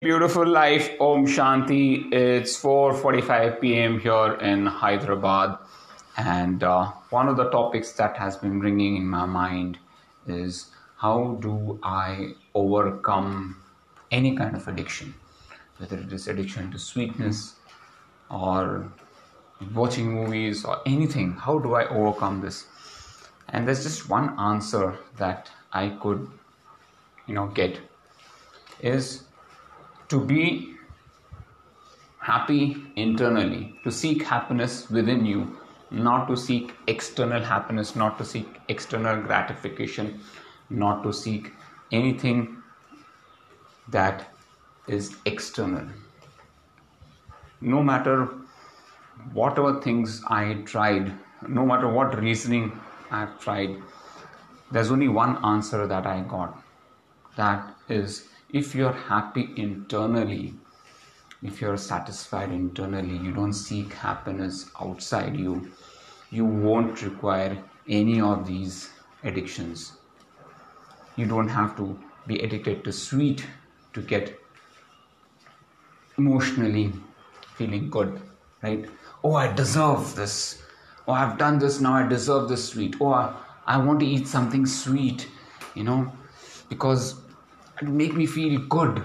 Beautiful life, Om Shanti. It's 4:45 p.m. here in Hyderabad, and uh, one of the topics that has been ringing in my mind is how do I overcome any kind of addiction, whether it is addiction to sweetness or watching movies or anything. How do I overcome this? And there's just one answer that I could, you know, get is to be happy internally, to seek happiness within you, not to seek external happiness, not to seek external gratification, not to seek anything that is external. No matter whatever things I tried, no matter what reasoning I've tried, there's only one answer that I got. That is if you're happy internally, if you're satisfied internally, you don't seek happiness outside you, you won't require any of these addictions. You don't have to be addicted to sweet to get emotionally feeling good, right? Oh, I deserve this. Oh, I've done this, now I deserve this sweet. Oh, I, I want to eat something sweet, you know, because it make me feel good.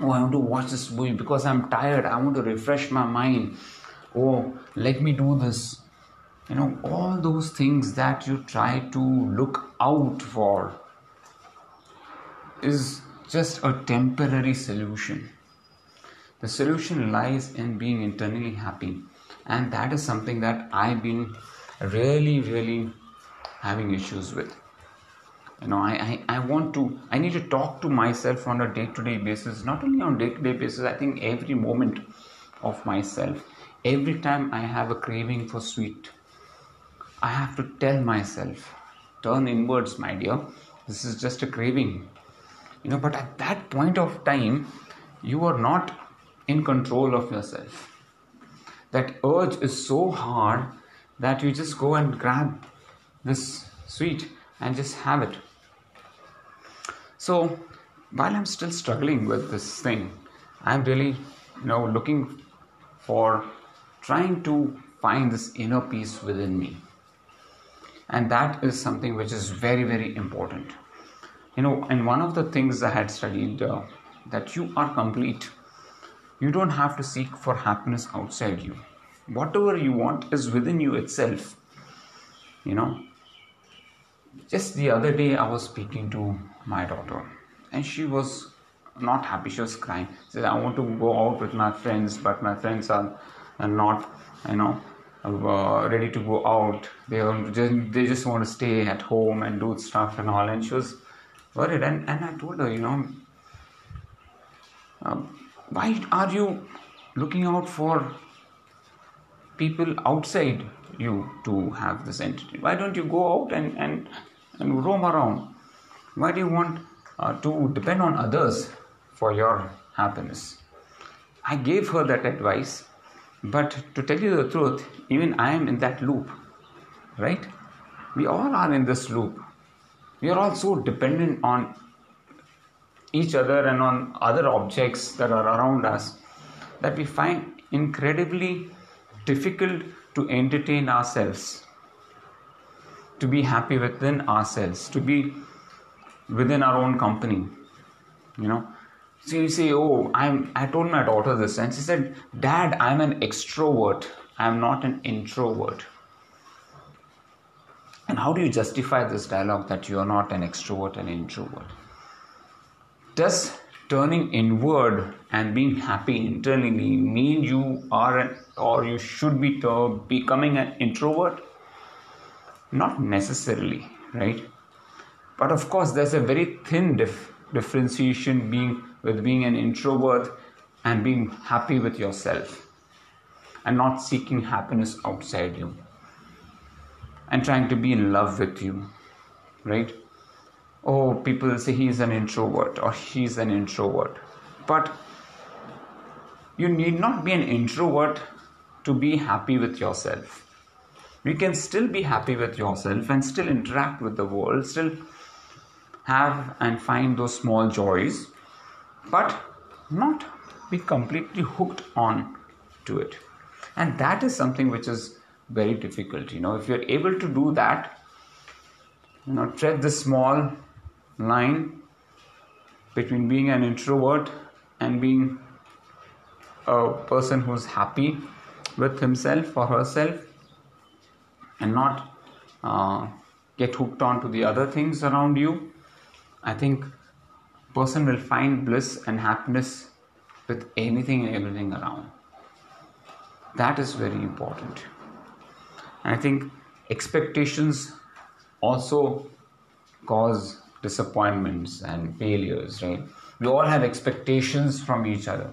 Oh i want to watch this movie because i'm tired. I want to refresh my mind. Oh let me do this. You know all those things that you try to look out for is just a temporary solution. The solution lies in being internally happy. And that is something that i've been really really having issues with you know I, I, I want to i need to talk to myself on a day-to-day basis not only on day-to-day basis i think every moment of myself. Every time i have a craving for sweet i have to tell myself turn inwards my dear. This is just a craving. You know but at that point of time you are not in control of yourself. That urge is so hard that you just go and grab this sweet and just have it so while I'm still struggling with this thing, I'm really, you know, looking for trying to find this inner peace within me. And that is something which is very, very important. You know, and one of the things I had studied uh, that you are complete. You don't have to seek for happiness outside you. Whatever you want is within you itself. You know, just the other day, I was speaking to my daughter, and she was not happy. She was crying. She said, "I want to go out with my friends, but my friends are, are not, you know, uh, ready to go out. They just they just want to stay at home and do stuff and all." And she was worried. And and I told her, you know, uh, why are you looking out for people outside you to have this entity? Why don't you go out and, and, and roam around? Why do you want uh, to depend on others for your happiness? I gave her that advice, but to tell you the truth, even I am in that loop, right? We all are in this loop. We are all so dependent on each other and on other objects that are around us that we find incredibly difficult to entertain ourselves, to be happy within ourselves, to be within our own company. You know, so you say, "Oh, I'm." I told my daughter this, and she said, "Dad, I'm an extrovert. I'm not an introvert." And how do you justify this dialogue that you are not an extrovert and introvert? Does turning inward and being happy internally mean you are an, or you should be becoming an introvert? Not necessarily right? But of course there's a very thin dif- differentiation being with being an introvert and being happy with yourself and not seeking happiness outside you and trying to be in love with you right oh, people say he's an introvert or she's an introvert. But you need not be an introvert to be happy with yourself. You can still be happy with yourself and still interact with the world, still have and find those small joys. But not be completely hooked on to it. And that is something which is very difficult. You know, if you're able to do that, you know, tread this small line between being an introvert and being a person who's happy with himself or herself and not uh, get hooked on to the other things around you i think person will find bliss and happiness with anything and everything around. That is very important. And i think expectations also cause disappointments and failures right we all have expectations from each other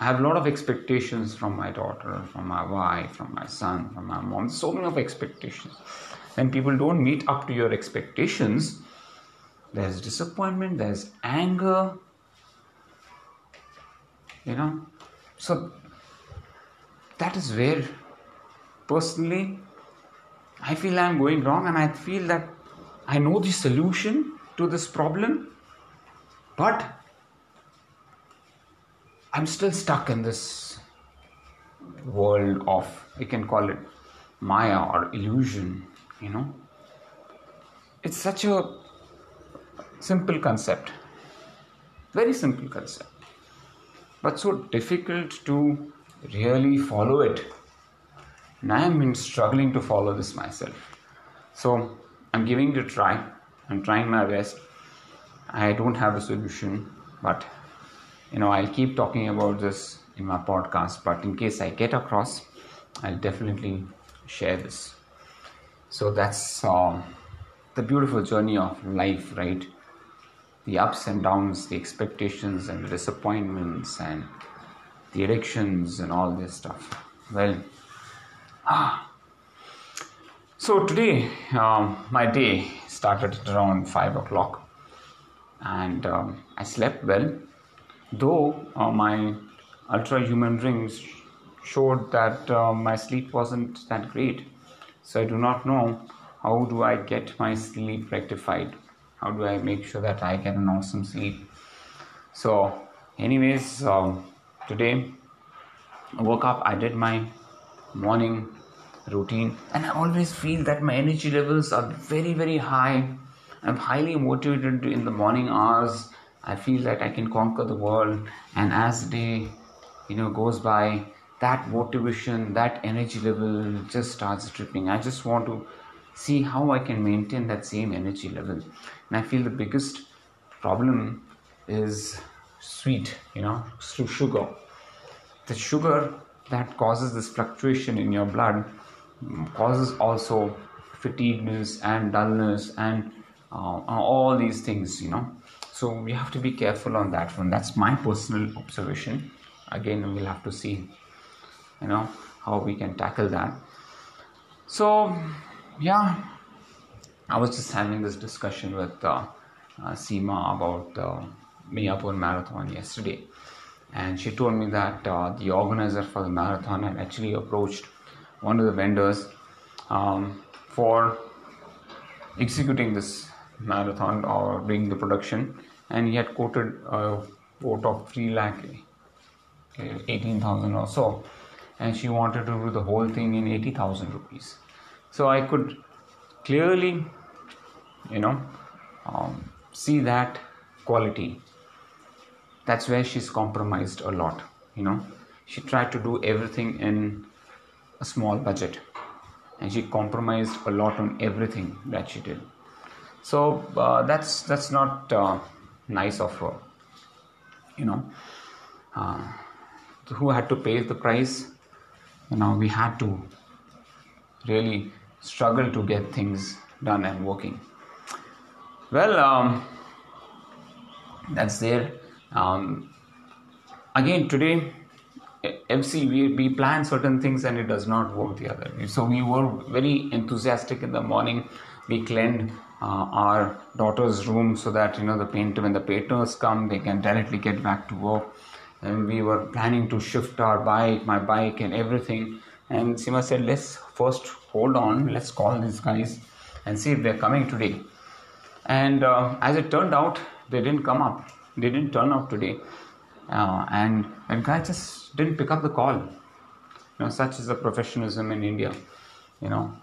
I have a lot of expectations from my daughter, from my wife, from my son, from my mom. So many of expectations. When people don't meet up to your expectations, there's disappointment, there's anger. You know? So that is where personally I feel I'm going wrong and I feel that I know the solution to this problem, but I'm still stuck in this world of, we can call it Maya or illusion, you know. It's such a simple concept, very simple concept, but so difficult to really follow it. And I been struggling to follow this myself. So I'm giving it a try. I'm trying my best. I don't have a solution, but you know i'll keep talking about this in my podcast but in case i get across i'll definitely share this. So that's uh, the beautiful journey of life right? The ups and downs the expectations and the disappointments and the addictions and all this stuff. Well ah. So today um, my day started around 5 o'clock. And um, i slept well though uh, my Ultrahuman rings showed that uh, my sleep wasn't that great. So i do not know how do i get my sleep rectified? How do i make sure that i get an awesome sleep? So anyways um, today i woke up i did my morning routine and i always feel that my energy levels are very very high i'm highly motivated in the morning hours I feel that I can conquer the world. And as the day, you know, goes by, that motivation, that energy level just starts dripping. I just want to see how I can maintain that same energy level. And I feel the biggest problem is sweet, you know, through sugar. The sugar that causes this fluctuation in your blood causes also fatigueness and dullness and uh, all these things, you know. So we have to be careful on that one. That's my personal observation. Again we'll have to see you know how we can tackle that. So yeah i was just having this discussion with uh, uh, Seema about the uh, Mayapur marathon yesterday. And she told me that uh, the organizer for the marathon had actually approached one of the vendors um, for executing this marathon or doing the production. And he had quoted a quote of 3 lakh 18,000 or so. And she wanted to do the whole thing in 80,000 rupees. So I could clearly you know um, see that quality. That's where she's compromised a lot you know. She tried to do everything in a small budget. And she compromised a lot on everything that she did. So uh, that's that's not uh, nice of her you know. Uh, who had to pay the price? You know we had to really struggle to get things done and working. Well um, that's there. Um, again today MC, we, we plan certain things and it does not work the other. So we were very enthusiastic in the morning. We cleaned uh, our daughter's room so that you know the painter when the painters come they can directly get back to work. And we were planning to shift our bike my bike and everything. And Sima said let's first hold on. Let's call these guys and see if they're coming today. And uh, as it turned out they didn't come up. They didn't turn up today uh, and that guy just didn't pick up the call. You know, such is the professionalism in India. You know,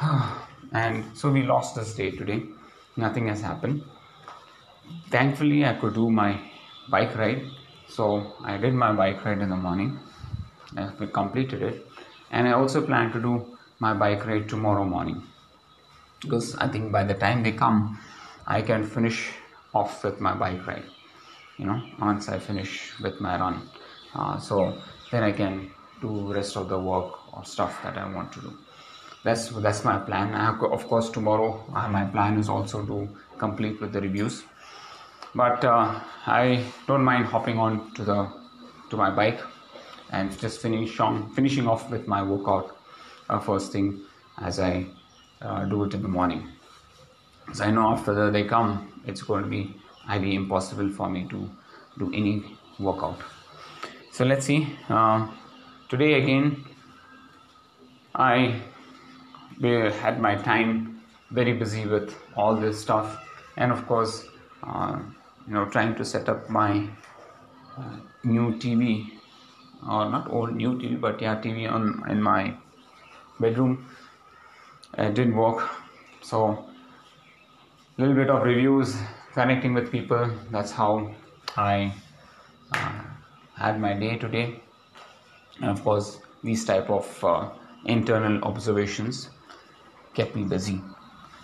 and so we lost this day today. Nothing has happened. Thankfully, I could do my bike ride. So I did my bike ride in the morning. We completed it, and I also plan to do my bike ride tomorrow morning because I think by the time they come, I can finish off with my bike ride. You know, once I finish with my run, uh, so then I can do rest of the work or stuff that I want to do. That's that's my plan. Have, of course, tomorrow uh, my plan is also to complete with the reviews, but uh, I don't mind hopping on to the to my bike and just finish on finishing off with my workout uh, first thing as I uh, do it in the morning. So I know after they come, it's going to be highly impossible for me to do any workout. So let's see. Uh, today again, I had my time very busy with all this stuff, and of course, uh, you know, trying to set up my uh, new TV, or not old new TV, but yeah, TV on in my bedroom it didn't work so little bit of reviews connecting with people. That's how i uh, had my day today. And of course these type of uh, internal observations kept me busy.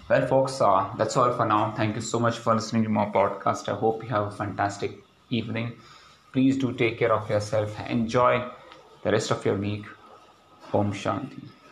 Well folks uh, that's all for now. Thank you so much for listening to my podcast. I hope you have a fantastic evening. Please do take care of yourself. Enjoy the rest of your week. Om shanti